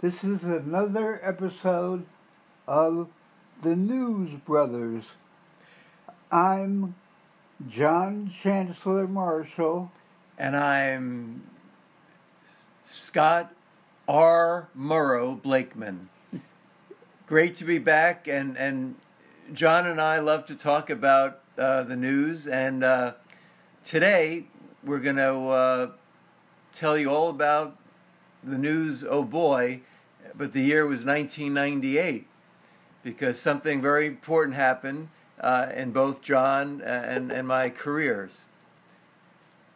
This is another episode of The News Brothers. I'm John Chancellor Marshall. And I'm Scott R. Murrow Blakeman. Great to be back, and, and John and I love to talk about uh, the news. And uh, today we're going to uh, tell you all about the news, oh boy, but the year was 1998 because something very important happened uh, in both John and, and my careers.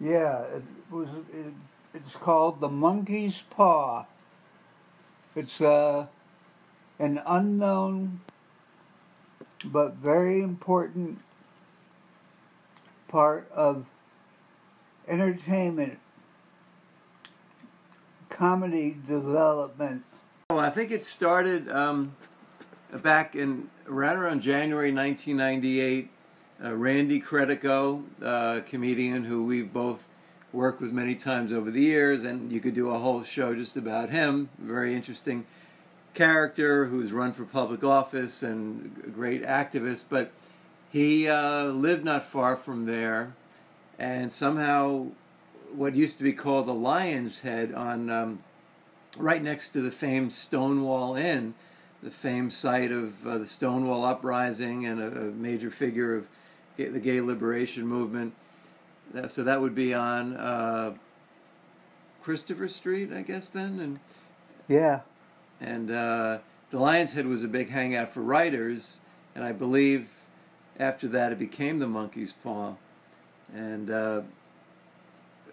Yeah, it was. It, it's called The Monkey's Paw. It's uh, an unknown but very important part of entertainment comedy development. Well, I think it started um, back in right around January 1998. Uh, Randy Credico, uh, comedian who we've both worked with many times over the years, and you could do a whole show just about him. Very interesting character who's run for public office and a great activist, but he uh, lived not far from there, and somehow what used to be called the Lion's Head on um, right next to the famed Stonewall Inn, the famed site of uh, the Stonewall Uprising and a, a, major figure of the gay liberation movement. So that would be on uh, Christopher Street, I guess. Then and yeah, and uh, the Lion's Head was a big hangout for writers, and I believe after that it became the Monkey's Paw, and uh,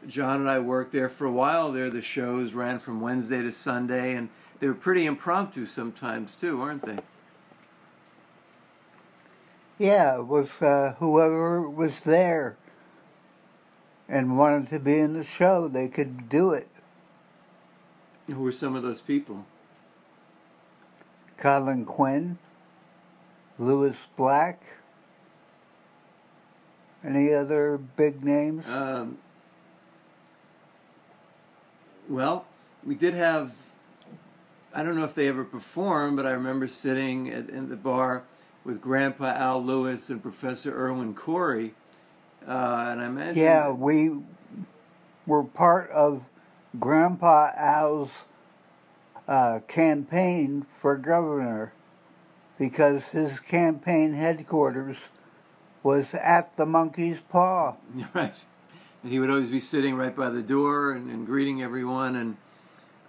John and I worked there for a while. There, the shows ran from Wednesday to Sunday, and they were pretty impromptu sometimes too, weren't they? Yeah, it was uh, whoever was there and wanted to be in the show, they could do it. Who were some of those people? Colin Quinn, Lewis Black, any other big names? Um, well, we did have. I don't know if they ever performed, but I remember sitting at, in the bar with Grandpa Al Lewis and Professor Irwin Corey, uh, and I imagine. Yeah, we were part of Grandpa Al's uh, campaign for governor because his campaign headquarters was at the monkey's paw. Right and he would always be sitting right by the door and, and greeting everyone. And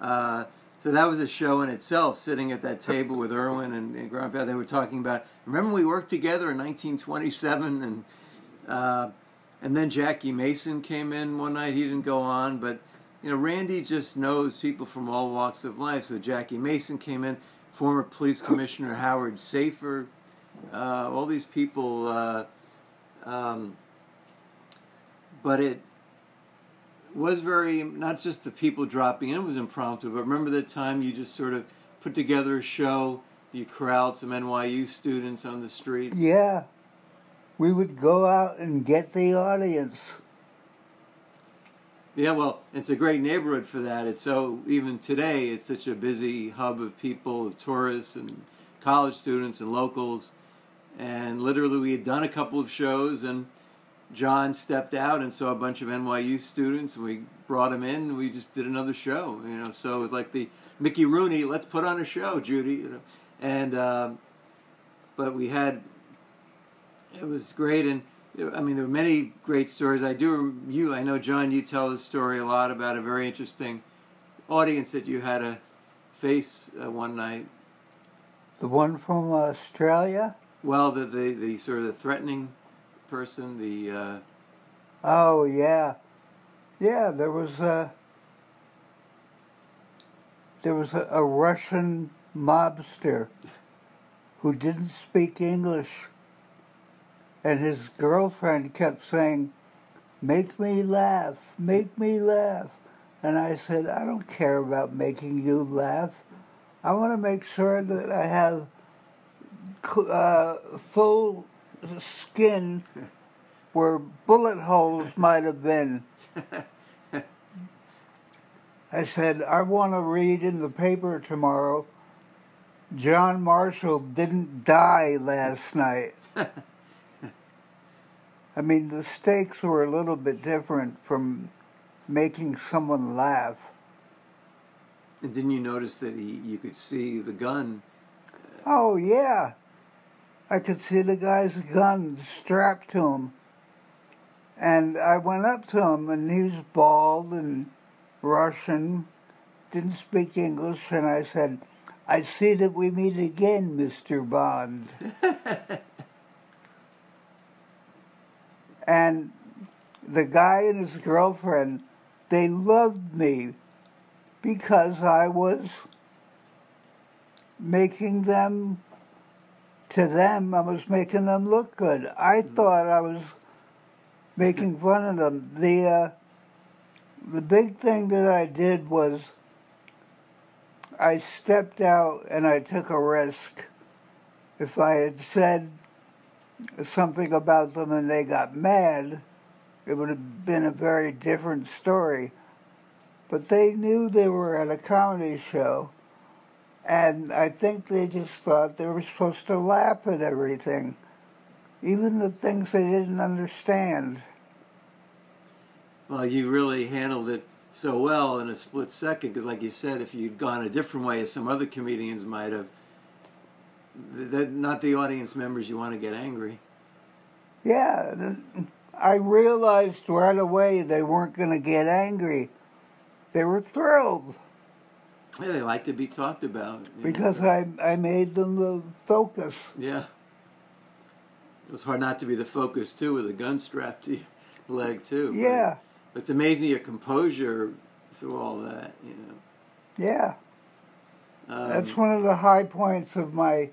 uh, so that was a show in itself, sitting at that table with Irwin and, and Grandpa. They were talking about. Remember, we worked together in 1927, and uh, and then Jackie Mason came in one night. He didn't go on, but you know, Randy just knows people from all walks of life. So Jackie Mason came in, former police commissioner Howard Safir, uh, all these people. Uh, um, but it was very not just the people dropping in was impromptu, but remember that time you just sort of put together a show, you corralled some NYU students on the street. Yeah, we would go out and get the audience. Yeah, well, it's a great neighborhood for that. It's so even today, it's such a busy hub of people, of tourists and college students and locals. And literally, we had done a couple of shows and John stepped out and saw a bunch of NYU students, and we brought him in. and We just did another show, you know. So it was like the Mickey Rooney, let's put on a show, Judy, you know. And um, but we had it was great, and I mean there were many great stories. I do you, I know John, you tell the story a lot about a very interesting audience that you had to face uh, one night. The one from Australia. Well, the the, the sort of the threatening person, the. Uh... Oh yeah, yeah. There was a there was a, a Russian mobster who didn't speak English, and his girlfriend kept saying, "Make me laugh, make me laugh," and I said, "I don't care about making you laugh. I want to make sure that I have." Uh, full skin where bullet holes might have been. I said, I want to read in the paper tomorrow. John Marshall didn't die last night. I mean, the stakes were a little bit different from making someone laugh. And didn't you notice that he, you could see the gun? Oh, yeah. I could see the guy's gun strapped to him. And I went up to him, and he was bald and Russian, didn't speak English, and I said, I see that we meet again, Mr. Bond. and the guy and his girlfriend, they loved me because I was making them, to them, I was making them look good. I mm-hmm. thought I was making fun of them. The, uh, the big thing that I did was I stepped out and I took a risk. If I had said something about them and they got mad, it would have been a very different story. But they knew they were at a comedy show, and I think they just thought they were supposed to laugh at everything, even the things they didn't understand. Well, you really handled it so well in a split second because, like you said, if you'd gone a different way, as some other comedians might have, that not the audience members you want to get angry. Yeah, I realized right away they weren't going to get angry. They were thrilled. Yeah, they like to be talked about. Because know. I I made them the focus. Yeah. It was hard not to be the focus too, with a gun strapped to your leg too. Yeah. But it's amazing your composure through all that, you know. Yeah. Um, That's one of the high points of my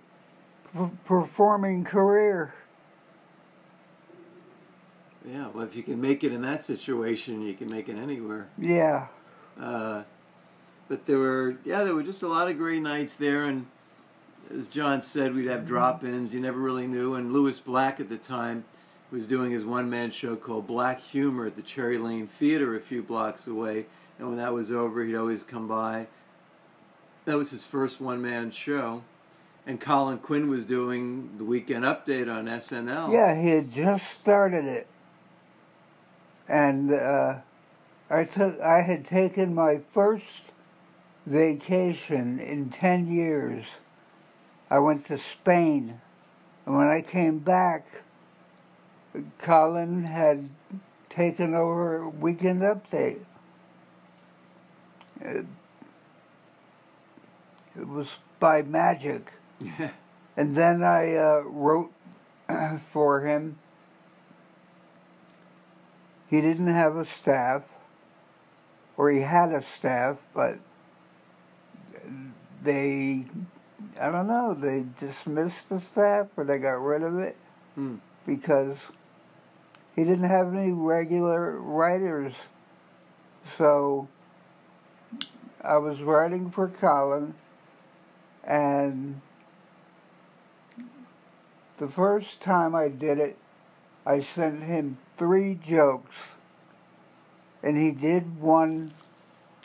performing career. Yeah, well, if you can make it in that situation, you can make it anywhere. Yeah. Uh, but there were, yeah, there were just a lot of great nights there, and as John said, we'd have drop-ins. You never really knew. And Lewis Black at the time was doing his one man show called Black Humor at the Cherry Lane Theater a few blocks away. And when that was over, he'd always come by. That was his first one man show. And Colin Quinn was doing the weekend update on SNL. Yeah, he had just started it. And uh, I took I had taken my first vacation in 10 years. I went to Spain. And when I came back, Colin had taken over Weekend Update. It, it was by magic. and then I uh, wrote for him. He didn't have a staff, or he had a staff, but they, I don't know, they dismissed the staff or they got rid of it mm. because he didn't have any regular writers. So I was writing for Colin, and the first time I did it, I sent him three jokes, and he did one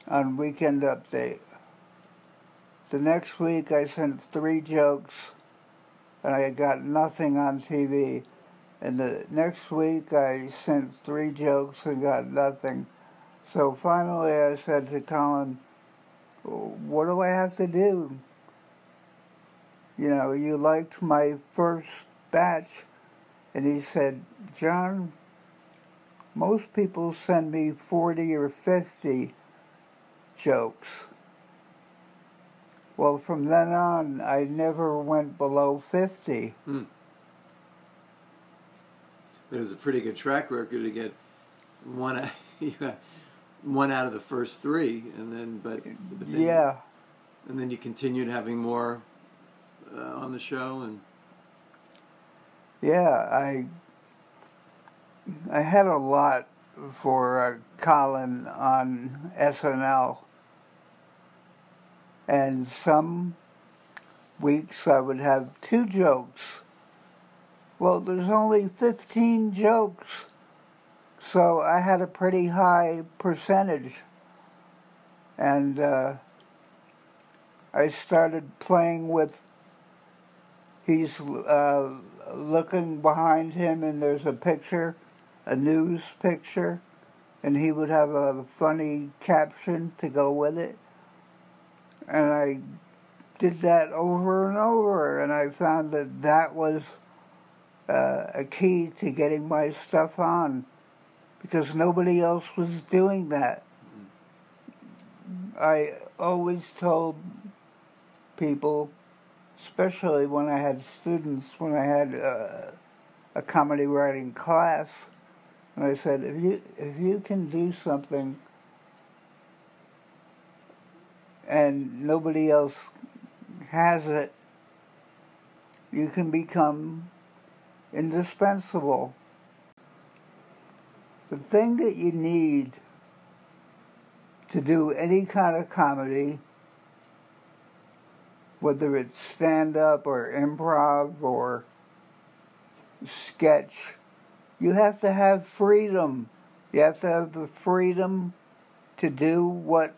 on Weekend Update. The next week, I sent three jokes, and I got nothing on TV. And the next week I sent three jokes and got nothing. So finally I said to Colin, what do I have to do? You know, you liked my first batch. And he said, John, most people send me 40 or 50 jokes. Well, from then on, I never went below 50. Hmm. It was a pretty good track record to get one one out of the first three, and then but, but then, yeah, and then you continued having more uh, on the show, and yeah, I I had a lot for uh, Colin on SNL, and some weeks I would have two jokes well, there's only 15 jokes, so I had a pretty high percentage. and uh, I started playing with. He's uh, looking behind him, and there's a picture, a news picture, and he would have a funny caption to go with it. And I did that over and over, and I found that that was uh, a key to getting my stuff on because nobody else was doing that. I always told people, especially when I had students, when I had uh, a comedy writing class, and I said, if you if you can do something and nobody else has it, you can become indispensable. The thing that you need to do any kind of comedy, whether it's stand up or improv or sketch, you have to have freedom. You have to have the freedom to do what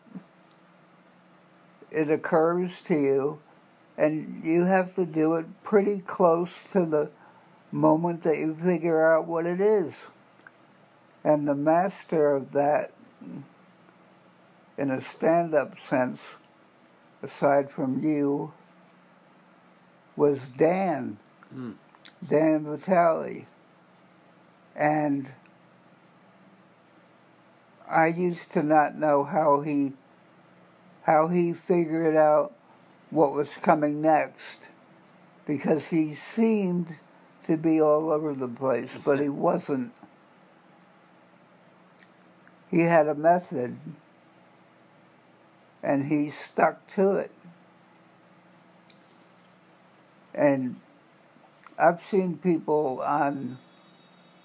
it occurs to you, and you have to do it pretty close to the moment that you figure out what it is. And the master of that, in a stand up sense, aside from you, was Dan, Mm. Dan Vitale. And I used to not know how he how he figured out what was coming next because he seemed to be all over the place, but he wasn't. He had a method and he stuck to it. And I've seen people on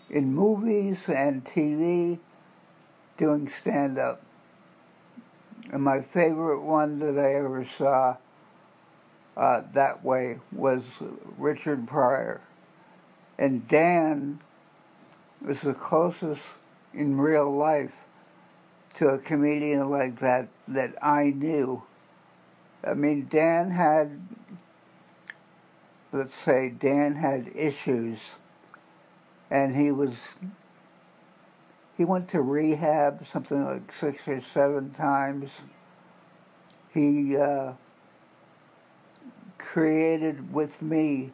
in movies and TV doing stand up. And my favorite one that I ever saw uh, that way was Richard Pryor. And Dan was the closest in real life to a comedian like that that I knew. I mean, Dan had, let's say, Dan had issues, and he was, he went to rehab something like six or seven times. He uh, created with me,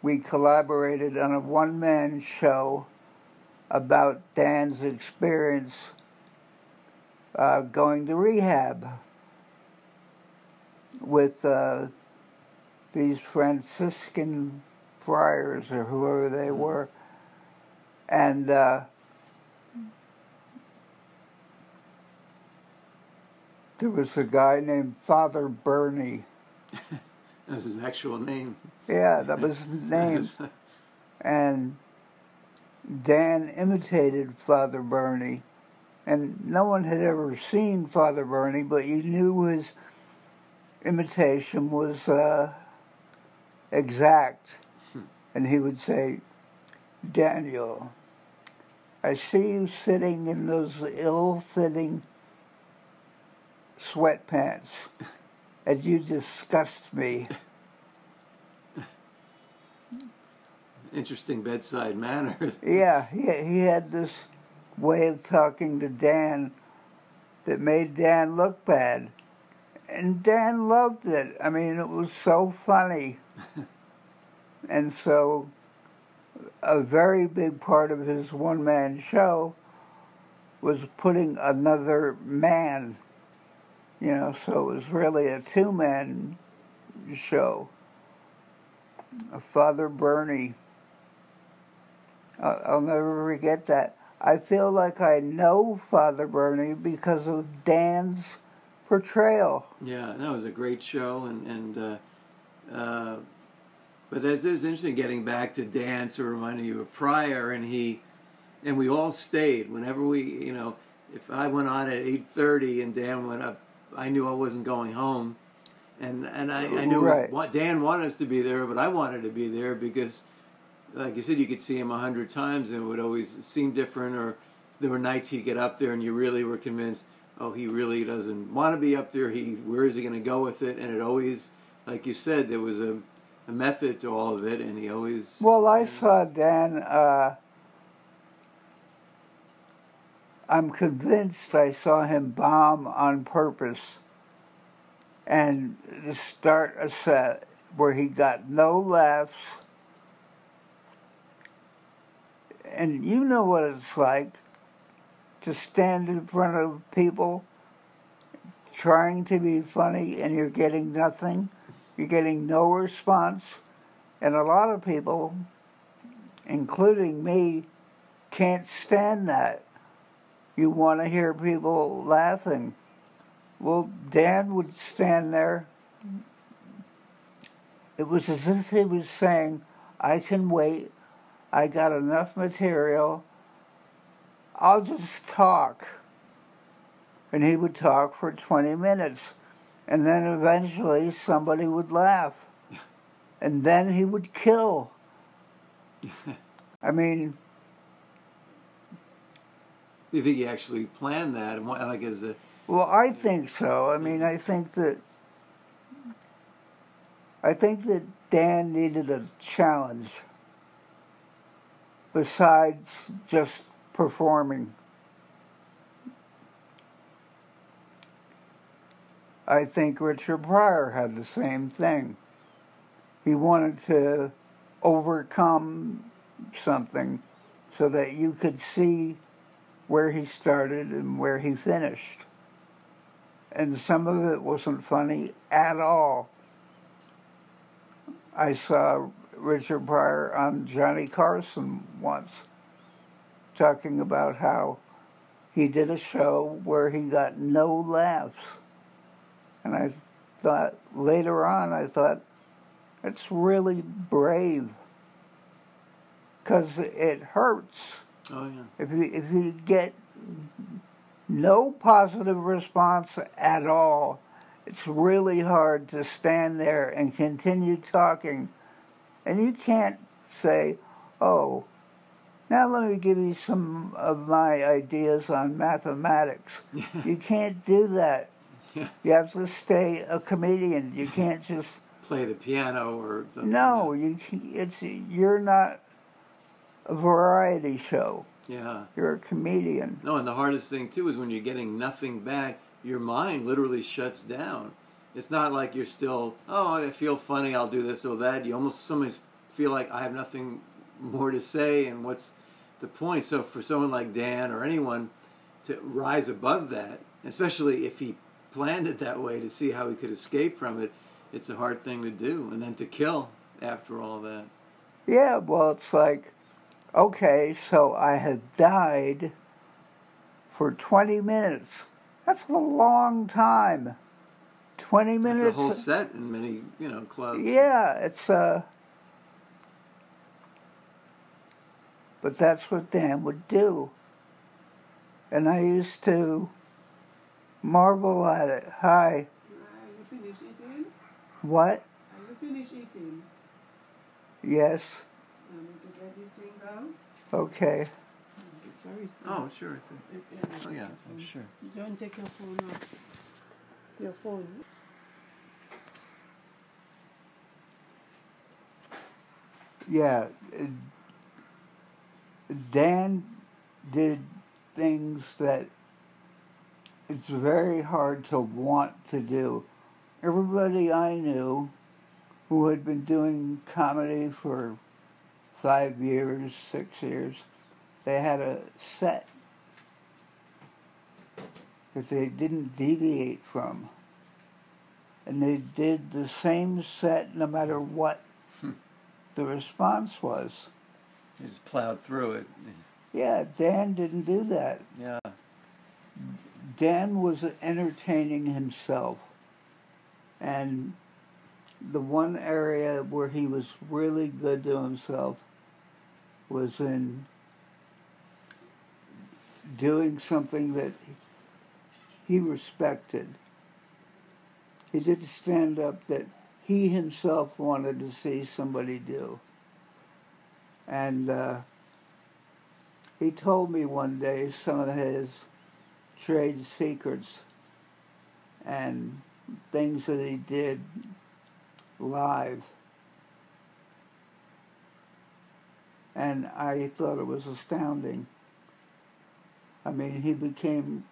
we collaborated on a one man show about Dan's experience uh, going to rehab with uh, these Franciscan friars or whoever they were. And there was a guy named Father Bernie. That was his actual name. Yeah, that was his name. and Dan imitated Father Bernie. And no one had ever seen Father Bernie, but you knew his imitation was uh, exact. And he would say, Daniel, I see you sitting in those ill fitting sweatpants, and you disgust me. Interesting bedside manner. Yeah, he, he had this way of talking to Dan that made Dan look bad. And Dan loved it. I mean, it was so funny. and so, a very big part of his one man show was putting another man, you know, so it was really a two man show. Father Bernie. I'll, never forget that. I feel like I know Father Bernie because of Dan's portrayal. Yeah, that was a great show, and and uh, uh, but it's, it's interesting getting back to dance or reminding you of Pryor, and he and we all stayed whenever we, you know, if I went on at eight thirty and Dan went up, I knew I wasn't going home, and and I, I knew Right. what Dan wanted us to be there, but I wanted to be there because, like you said, you could see him a hundred times and it would always seem different, or there were nights he'd get up there and you really were convinced oh, he really doesn't want to be up there. He where is he going to go with it? And it always, like you said, there was a, a method to all of it, and he always. Well, I saw Dan. Uh, I'm convinced I saw him bomb on purpose and start a set where he got no laughs. And you know what it's like to stand in front of people trying to be funny and you're getting nothing. You're getting no response. And a lot of people, including me, can't stand that. You want to hear people laughing. Well, Dan would stand there. It was as if he was saying, I can wait. I got enough material. I'll just talk. And he would talk for 20 minutes. And then eventually somebody would laugh. And then he would kill. I mean, Do you think he actually planned that? And what, like, as a well, I think so. I mean, I think that I think that Dan needed a challenge besides just performing. I think Richard Pryor had the same thing. He wanted to overcome something so that you could see where he started and where he finished. And some of it wasn't funny at all. I saw Richard Pryor on Johnny Carson once talking about how he did a show where he got no laughs. And I thought, later on, I thought, it's really brave. Because it hurts. Oh yeah, If you, if you get no positive response at all, it's really hard to stand there and continue talking. And you can't say, oh, now let me give you some of my ideas on mathematics. you can't do that. Yeah. You have to stay a comedian. You can't just play the piano or something. no. You it's you're not a variety show. Yeah. You're a comedian. No, and the hardest thing too is when you're getting nothing back, your mind literally shuts down. It's not like you're still, oh, I feel funny, I'll do this or that. You almost sometimes feel like I have nothing more to say, and what's the point? So for someone like Dan or anyone to rise above that, especially if he planned it that way to see how he could escape from it, it's a hard thing to do. And then to kill after all that. Yeah, well, it's like, okay, so I have died for 20 minutes. That's a long time. 20 minutes. It's minutes. a whole set in many, you know, clubs. Yeah, it's uh But that's what Dan would do. And I used to marvel at it. Hi. Are you finished eating? What? Are you finished eating? Yes. I to get these things out. Okay. Okay, sorry, sir. Oh, sure. it's a- Oh, take yeah, your phone. sure. Don't take your phone off. Your phone. Yeah. uh, Dan did things that it's very hard to want to do. Everybody I knew who had been doing comedy for five years, six years, they had a set that they didn't deviate from. And they did the same set no matter what hmm. the response was. You just plowed through it. Yeah, Dan didn't do that. Yeah. Dan was entertaining himself. And the one area where he was really good to himself was in doing something that he respected. He did stand up that he himself wanted to see somebody do. And uh, he told me one day some of his trade secrets and things that he did live. And I thought it was astounding. I mean, he became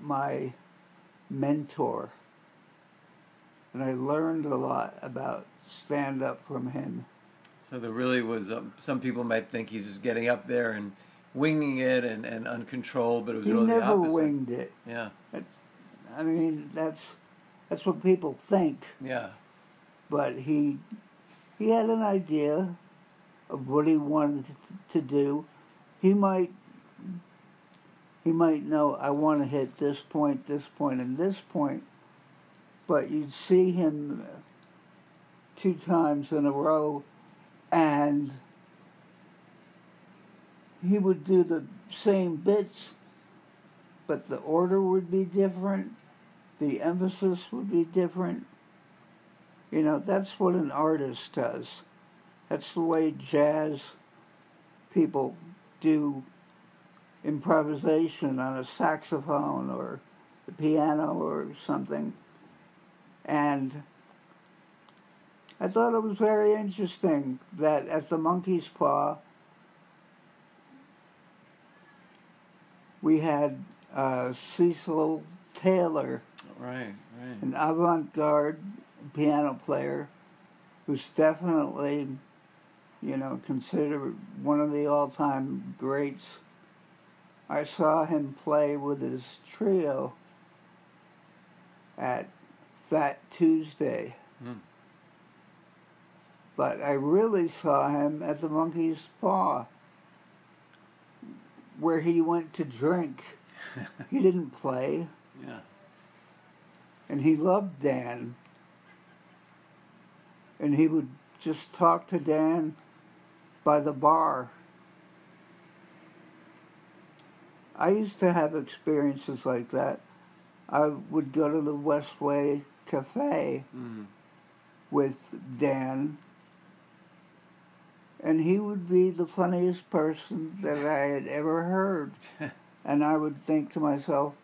my mentor. And I learned a lot about stand up from him. So there really was. Um, some people might think he's just getting up there and winging it and, and uncontrolled, but it was He really the never opposite. winged it. Yeah, That's, I mean, that's that's what people think. yeah, But he he had an idea of what he wanted to do. He might he might know I want to hit this point, this point, and this point. But you'd see him two times in a row, and he would do the same bits, but the order would be different, the emphasis would be different. You know, that's what an artist does. That's the way jazz people do improvisation on a saxophone or the piano or something. And I thought it was very interesting that at the Monkey's Paw, we had uh, Cecil Taylor, right, right. an avant garde piano player who's definitely, you know, considered one of the all time greats. I saw him play with his trio at Fat Tuesday. Hmm. But I really saw him at the Monkey's Paw, where he went to drink. he didn't play, Yeah, and he loved Dan. And he would just talk to Dan by the bar. I used to have experiences like that. I would go to the Westway Cafe mm with Dan, and he would be the funniest person that I had ever heard. and I would think to myself,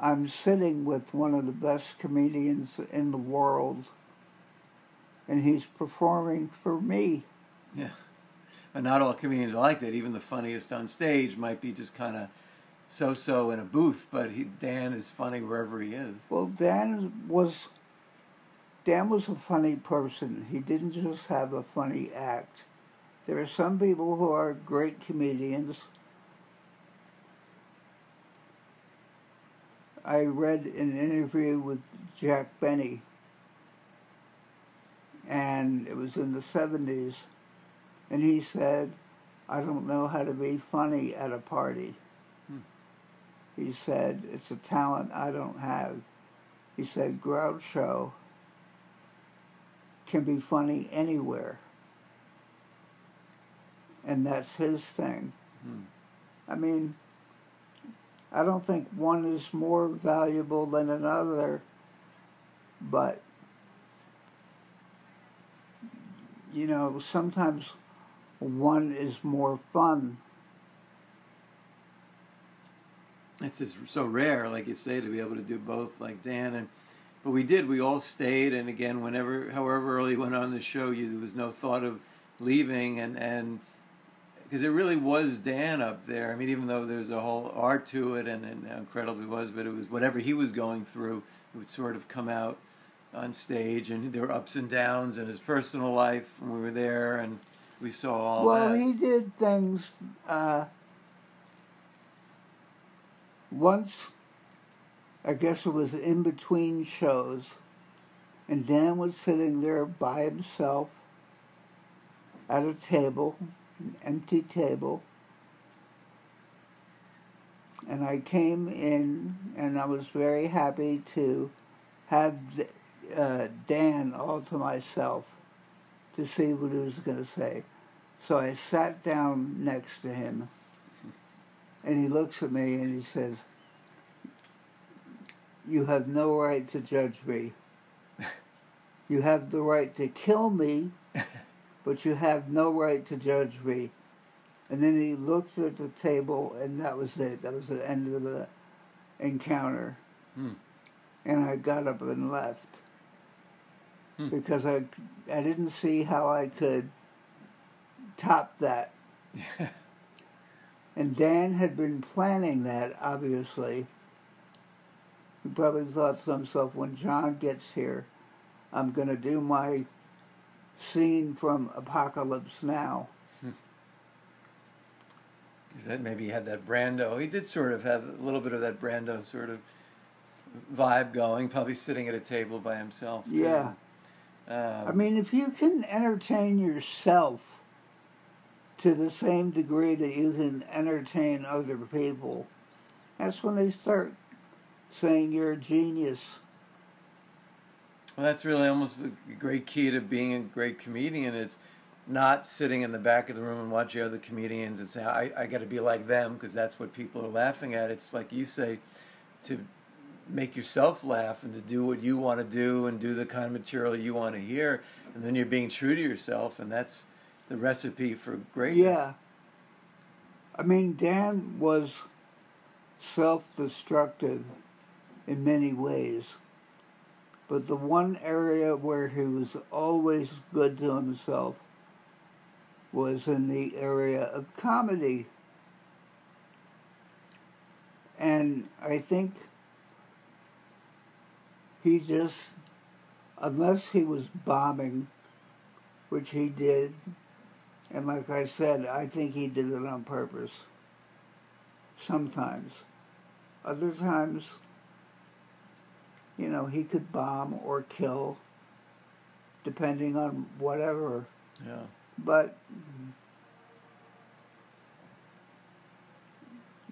I'm sitting with one of the best comedians in the world, and he's performing for me. Yeah. But not all comedians are like that. Even the funniest on stage might be just kind of so-so in a booth, but he, Dan is funny wherever he is. Well, Dan was Dan was a funny person. He didn't just have a funny act. There are some people who are great comedians. I read an interview with Jack Benny, and it was in the 70s, and he said, I don't know how to be funny at a party. He said, it's a talent I don't have. He said, Groucho can be funny anywhere. And that's his thing. Hmm. I mean, I don't think one is more valuable than another, but, you know, sometimes one is more fun. It's just so rare, like you say, to be able to do both, like Dan and. But we did. We all stayed, and again, whenever, however early went on the show, you, there was no thought of leaving, and and because it really was Dan up there. I mean, even though there's a whole art to it, and, and how incredible it was, but it was whatever he was going through, it would sort of come out on stage, and there were ups and downs in his personal life when we were there, and we saw all well, that. he did things. Uh, once, I guess it was in between shows, and Dan was sitting there by himself at a table, an empty table. And I came in, and I was very happy to have uh, Dan all to myself to see what he was going to say. So I sat down next to him, and he looks at me and he says, You have no right to judge me. You have the right to kill me, but you have no right to judge me. And then he looked at the table, and that was it. That was the end of the encounter. Hmm. And I got up and left. Hmm. Because I, I didn't see how I could top that. And Dan had been planning that, obviously. He probably thought to himself, when John gets here, I'm going to do my scene from Apocalypse Now. Is that maybe he had that Brando? He did sort of have a little bit of that Brando sort of vibe going. Probably sitting at a table by himself. too. Yeah. Um, I mean, if you can entertain yourself to the same degree that you can entertain other people, that's when they start saying you're a genius. Well, that's really almost the great key to being a great comedian. It's not sitting in the back of the room and watching other comedians and saying, I, I got to be like them because that's what people are laughing at. It's like you say, to make yourself laugh and to do what you want to do and do the kind of material you want to hear. And then you're being true to yourself, and that's the recipe for greatness. Yeah. I mean, Dan was self destructive in many ways. But the one area where he was always good to himself was in the area of comedy. And I think he just, unless he was bombing, which he did, and like I said, I think he did it on purpose. Sometimes. Other times, you know, he could bomb or kill, depending on whatever. Yeah. But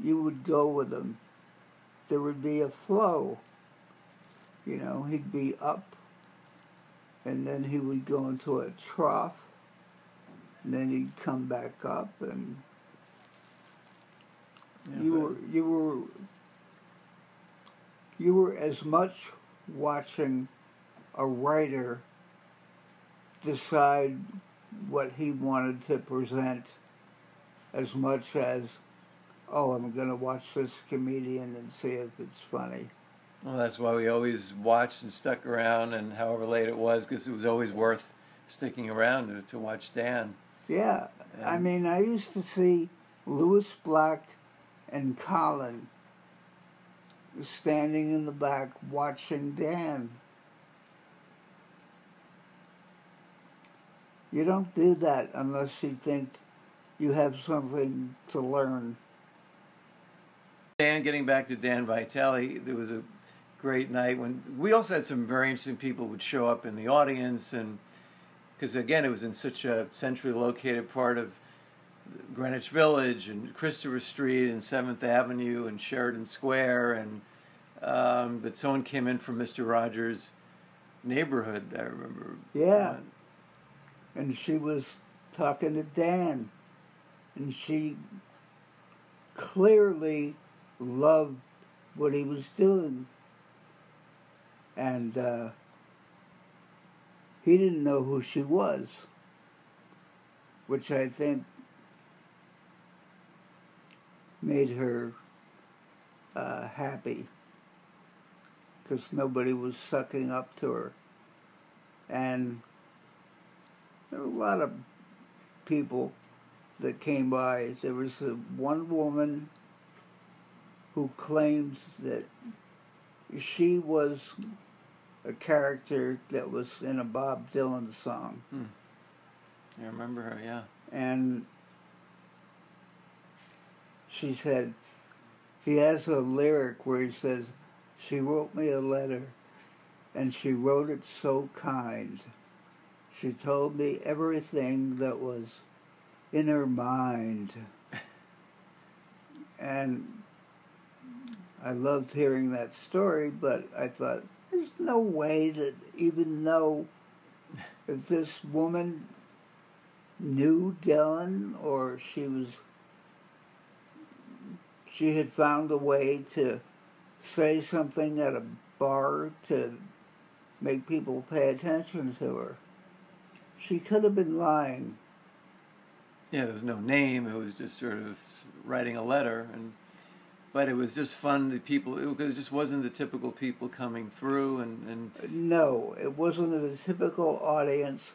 you would go with him. There would be a flow. You know, he'd be up, and then he would go into a trough, and then he'd come back up, and Yeah, you were you were you were as much watching a writer decide what he wanted to present as much as oh i'm going to watch this comedian and see if it's funny Well, that's why we always watched and stuck around, and however late it was, because it was always worth sticking around to, to watch Dan. yeah i mean i used to see lewis black and colin standing in the back watching dan You don't do that unless you think you have something to learn. Dan, getting back to Dan Vitale, there was a great night when we also had some very interesting people would show up in the audience, and because again, it was in such a centrally located part of Greenwich Village and Christopher Street and Seventh Avenue and Sheridan Square, and um, but someone came in from Mister Rogers' neighborhood. I remember. Yeah. And she was talking to Dan, and she clearly loved what he was doing. And uh, he didn't know who she was, which I think made her uh, happy because nobody was sucking up to her. And there were a lot of people that came by. There was one woman who claimed that she was a character that was in a Bob Dylan song. Hmm. I remember her. Yeah. And she said, he has a lyric where he says, She wrote me a letter, and she wrote it so kind. She told me everything that was in her mind. And I loved hearing that story, but I thought, there's no way to even know if this woman knew Dylan or she was she had found a way to say something at a bar to make people pay attention to her. She could have been lying. Yeah, there was no name. It was just sort of writing a letter, and but it was just fun. The people, it, it just wasn't the typical people coming through, and, and No, it wasn't a typical audience,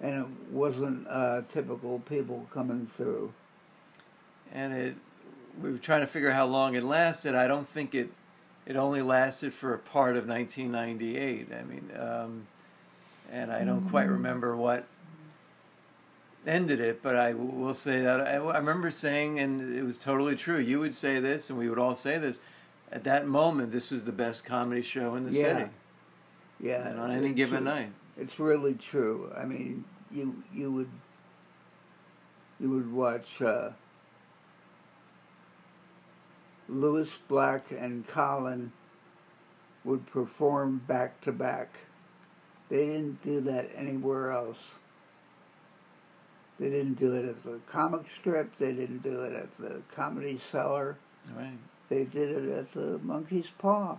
and it wasn't uh, typical people coming through. and it we were trying to figure out how long it lasted. I don't think it it only lasted for a part of 1998. I mean, um, and I don't quite remember what ended it, but I will say that I, I remember saying, and it was totally true. You would say this, and we would all say this. At that moment, this was the best comedy show in the Yeah. city, Yeah, and on any given true. night. It's really true. I mean, you you would you would watch uh, Lewis Black and Colin would perform back to back. They didn't do that anywhere else. They didn't do it at the comic strip. They didn't do it at the comedy cellar. Right. They did it at the Monkey's Paw.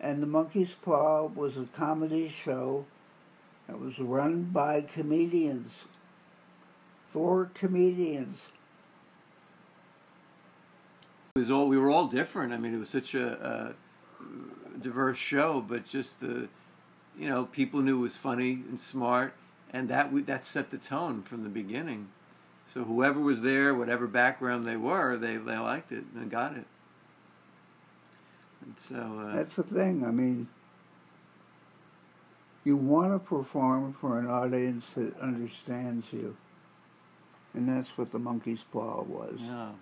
And the Monkey's Paw was a comedy show that was run by comedians. Four comedians. It was all we were all different. I mean, it was such a, a diverse show, but just the, you know, people knew it was funny and smart, and that that set the tone from the beginning. So whoever was there, whatever background they were, they they liked it and got it. And so uh, That's the thing. I mean, you want to perform for an audience that understands you. And that's what the Monkey's Paw was. yeah.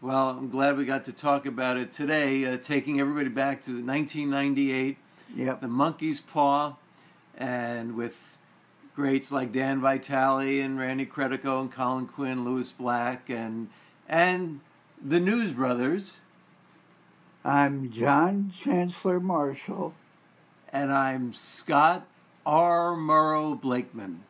Well, I'm glad we got to talk about it today, uh, taking everybody back to the 1998. Yep. the monkey's paw, and with greats like Dan Vitale and Randy Credico and Colin Quinn, Lewis Black, and and the News Brothers, I'm John Chancellor Marshall. and I'm Scott R. Murrow Blakeman.